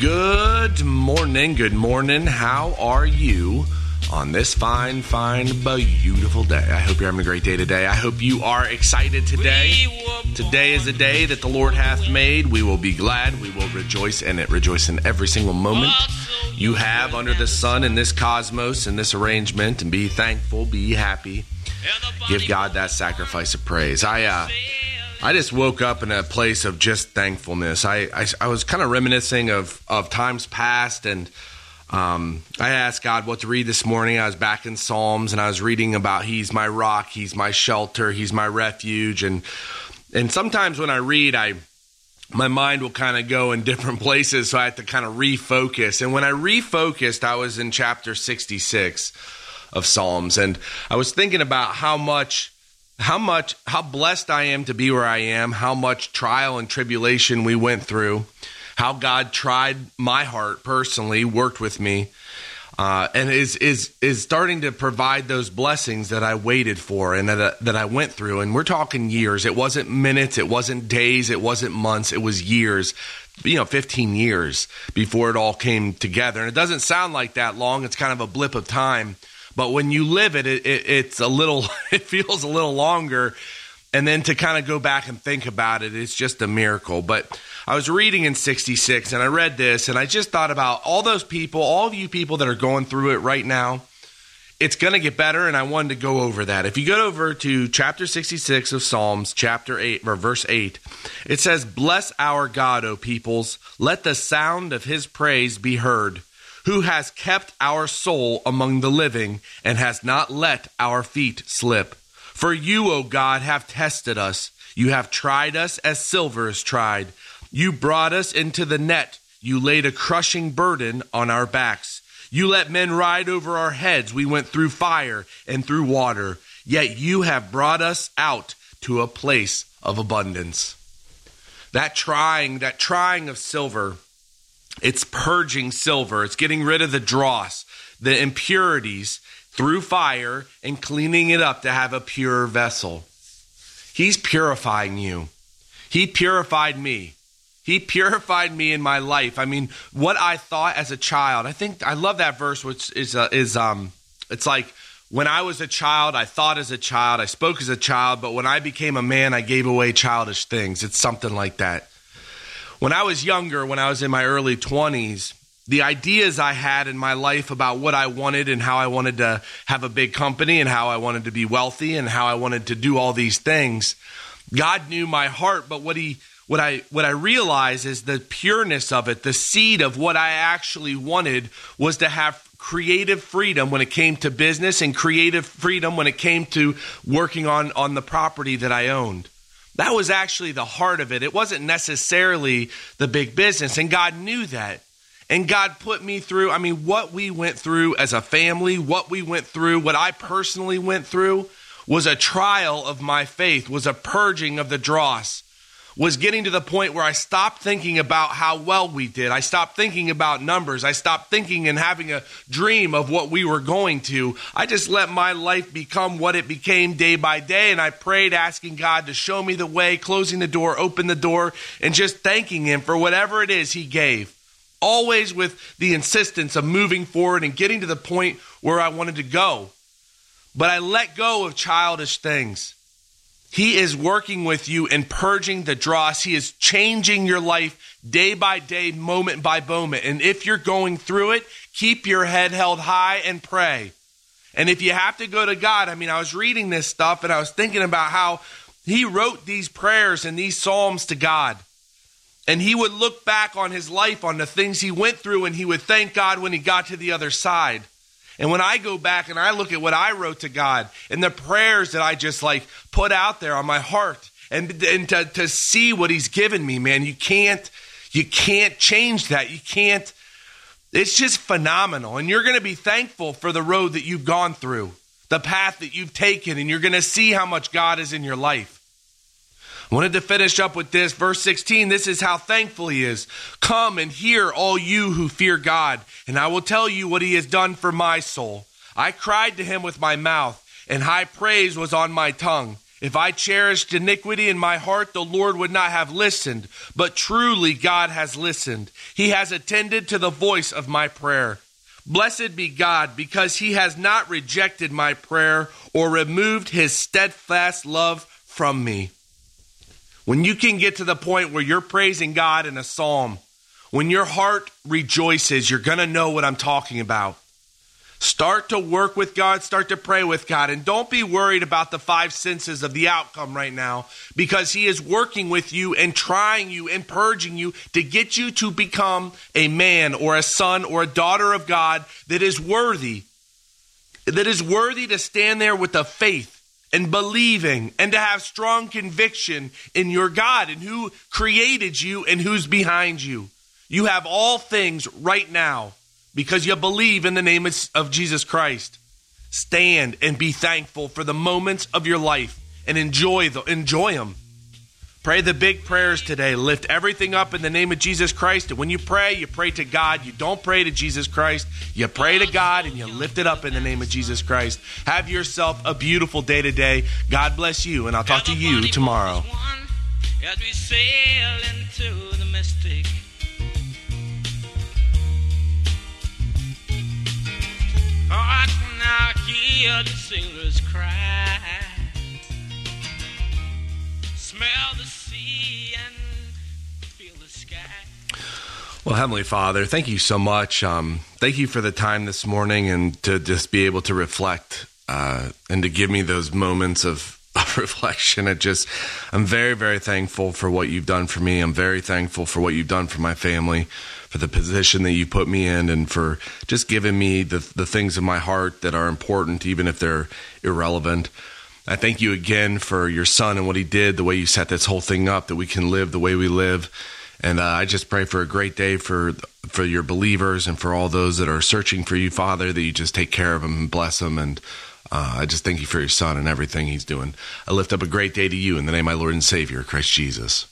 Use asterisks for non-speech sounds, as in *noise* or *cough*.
Good morning, good morning. How are you on this fine, fine, beautiful day? I hope you're having a great day today. I hope you are excited today. Today is a day that the Lord hath made. We will be glad. We will rejoice in it. Rejoice in every single moment you have under the sun in this cosmos, in this arrangement, and be thankful, be happy. Give God that sacrifice of praise. I, uh, I just woke up in a place of just thankfulness. I, I, I was kind of reminiscing of, of times past, and um, I asked God what to read this morning. I was back in Psalms, and I was reading about He's my rock, He's my shelter, He's my refuge, and and sometimes when I read, I my mind will kind of go in different *laughs* places, so I have to kind of refocus. And when I refocused, I was in chapter sixty six of Psalms, and I was thinking about how much how much how blessed I am to be where I am, how much trial and tribulation we went through, how God tried my heart personally, worked with me, uh, and is is is starting to provide those blessings that I waited for and that that I went through. And we're talking years. It wasn't minutes. It wasn't days. It wasn't months. It was years. You know, 15 years before it all came together. And it doesn't sound like that long. It's kind of a blip of time but when you live it, it, it it's a little, *laughs* it feels a little longer. And then to kind of go back and think about it, it's just a miracle. But I was reading in 66 and I read this and I just thought about all those people, all of you people that are going through it right now. It's going to get better, and I wanted to go over that. If you go over to chapter 66 of Psalms, chapter 8, or verse 8, it says, Bless our God, O peoples. Let the sound of his praise be heard who has kept our soul among the living and has not let our feet slip. For you, O God, have tested us. You have tried us as silver is tried. You brought us into the net. You laid a crushing burden on our backs. You let men ride over our heads. We went through fire and through water. Yet you have brought us out to a place of abundance. That trying, that trying of silver it's purging silver, it's getting rid of the dross, the impurities through fire and cleaning it up to have a pure vessel. He's purifying you. He purified me. He purified me in my life. I mean, what I thought as a child. I think I love that verse, which is uh, is um, it's like when I was a child, I thought as a child, I spoke as a child, but when I became a man, I gave away childish things. It's something like that. When I was younger, when I was in my early 20s, the ideas I had in my life about what I wanted and how I wanted to have a big company and how I wanted to be wealthy and how I wanted to do all these things, God knew my heart, but what he what I what I realized is the pureness of it, the seed of what I actually wanted was to have creative freedom when it came to business and creative freedom when it came to working on on the property that I owned. That was actually the heart of it. It wasn't necessarily the big business. And God knew that. And God put me through, I mean, what we went through as a family, what we went through, what I personally went through was a trial of my faith, was a purging of the dross was getting to the point where I stopped thinking about how well we did. I stopped thinking about numbers. I stopped thinking and having a dream of what we were going to. I just let my life become what it became day by day. And I prayed, asking God to show me the way, closing the door, open the door, and just thanking Him for whatever it is He gave. Always with the insistence of moving forward and getting to the point where I wanted to go. But I let go of childish things. He is working with you and purging the dross. He is changing your life day by day, moment by moment. And if you're going through it, keep your head held high and pray. And if you have to go to God, I mean, I was reading this stuff and I was thinking about how he wrote these prayers and these psalms to God. And he would look back on his life, on the things he went through, and he would thank God when he got to the other side. And when I go back and I look at what I wrote to God and the prayers that I just like put out there on my heart and, and to, to see what he's given me, man, you can't, you can't change that. You can't, it's just phenomenal. And you're going to be thankful for the road that you've gone through, the path that you've taken, and you're going to see how much God is in your life. Wanted to finish up with this. Verse 16 this is how thankful he is. Come and hear, all you who fear God, and I will tell you what he has done for my soul. I cried to him with my mouth, and high praise was on my tongue. If I cherished iniquity in my heart, the Lord would not have listened. But truly, God has listened. He has attended to the voice of my prayer. Blessed be God, because he has not rejected my prayer or removed his steadfast love from me. When you can get to the point where you're praising God in a psalm, when your heart rejoices, you're going to know what I'm talking about. Start to work with God, start to pray with God, and don't be worried about the five senses of the outcome right now because He is working with you and trying you and purging you to get you to become a man or a son or a daughter of God that is worthy, that is worthy to stand there with a faith and believing and to have strong conviction in your God and who created you and who's behind you. You have all things right now because you believe in the name of Jesus Christ. Stand and be thankful for the moments of your life and enjoy the, enjoy them. Pray the big prayers today. Lift everything up in the name of Jesus Christ. And when you pray, you pray to God. You don't pray to Jesus Christ. You pray to God and you lift it up in the name of Jesus Christ. Have yourself a beautiful day today. God bless you, and I'll talk to you tomorrow. Hear the sailors cry. Well, Heavenly Father, thank you so much. Um, thank you for the time this morning and to just be able to reflect uh, and to give me those moments of, *laughs* of reflection. It just, I'm very, very thankful for what you've done for me. I'm very thankful for what you've done for my family for the position that you put me in and for just giving me the, the things in my heart that are important, even if they're irrelevant. I thank you again for your son and what he did, the way you set this whole thing up, that we can live the way we live. And uh, I just pray for a great day for for your believers and for all those that are searching for you, Father, that you just take care of them and bless them. And uh, I just thank you for your son and everything he's doing. I lift up a great day to you in the name of my Lord and Savior, Christ Jesus.